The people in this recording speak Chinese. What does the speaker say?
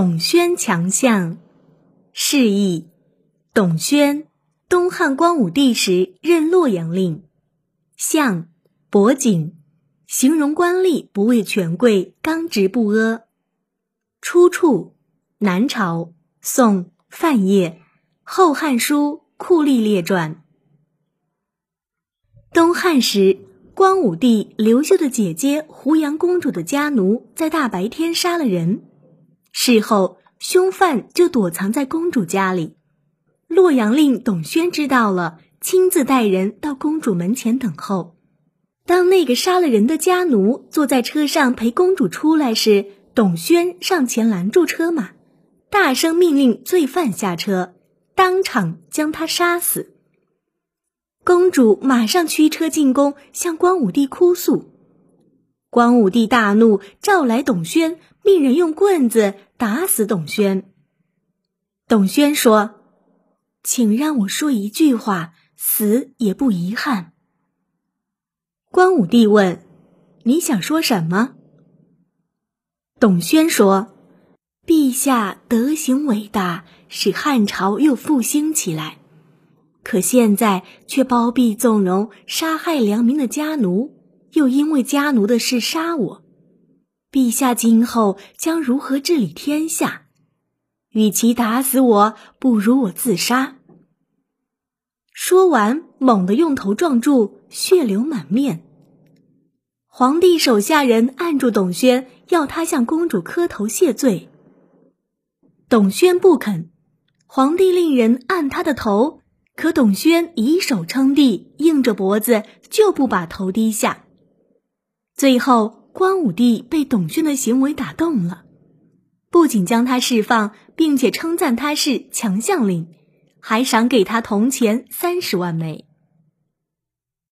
董宣强项，释义：董宣，东汉光武帝时任洛阳令，相博景，形容官吏不畏权贵，刚直不阿。出处：南朝宋范晔《后汉书·酷吏列传》。东汉时，光武帝刘秀的姐姐胡杨公主的家奴在大白天杀了人。事后，凶犯就躲藏在公主家里。洛阳令董宣知道了，亲自带人到公主门前等候。当那个杀了人的家奴坐在车上陪公主出来时，董宣上前拦住车马，大声命令罪犯下车，当场将他杀死。公主马上驱车进宫，向光武帝哭诉。光武帝大怒，召来董宣。命人用棍子打死董宣。董宣说：“请让我说一句话，死也不遗憾。”光武帝问：“你想说什么？”董宣说：“陛下德行伟大，使汉朝又复兴起来，可现在却包庇纵容、杀害良民的家奴，又因为家奴的事杀我。”陛下今后将如何治理天下？与其打死我，不如我自杀。说完，猛地用头撞柱，血流满面。皇帝手下人按住董宣，要他向公主磕头谢罪。董宣不肯，皇帝令人按他的头，可董宣以手撑地，硬着脖子就不把头低下。最后。光武帝被董宣的行为打动了，不仅将他释放，并且称赞他是强将领，还赏给他铜钱三十万枚。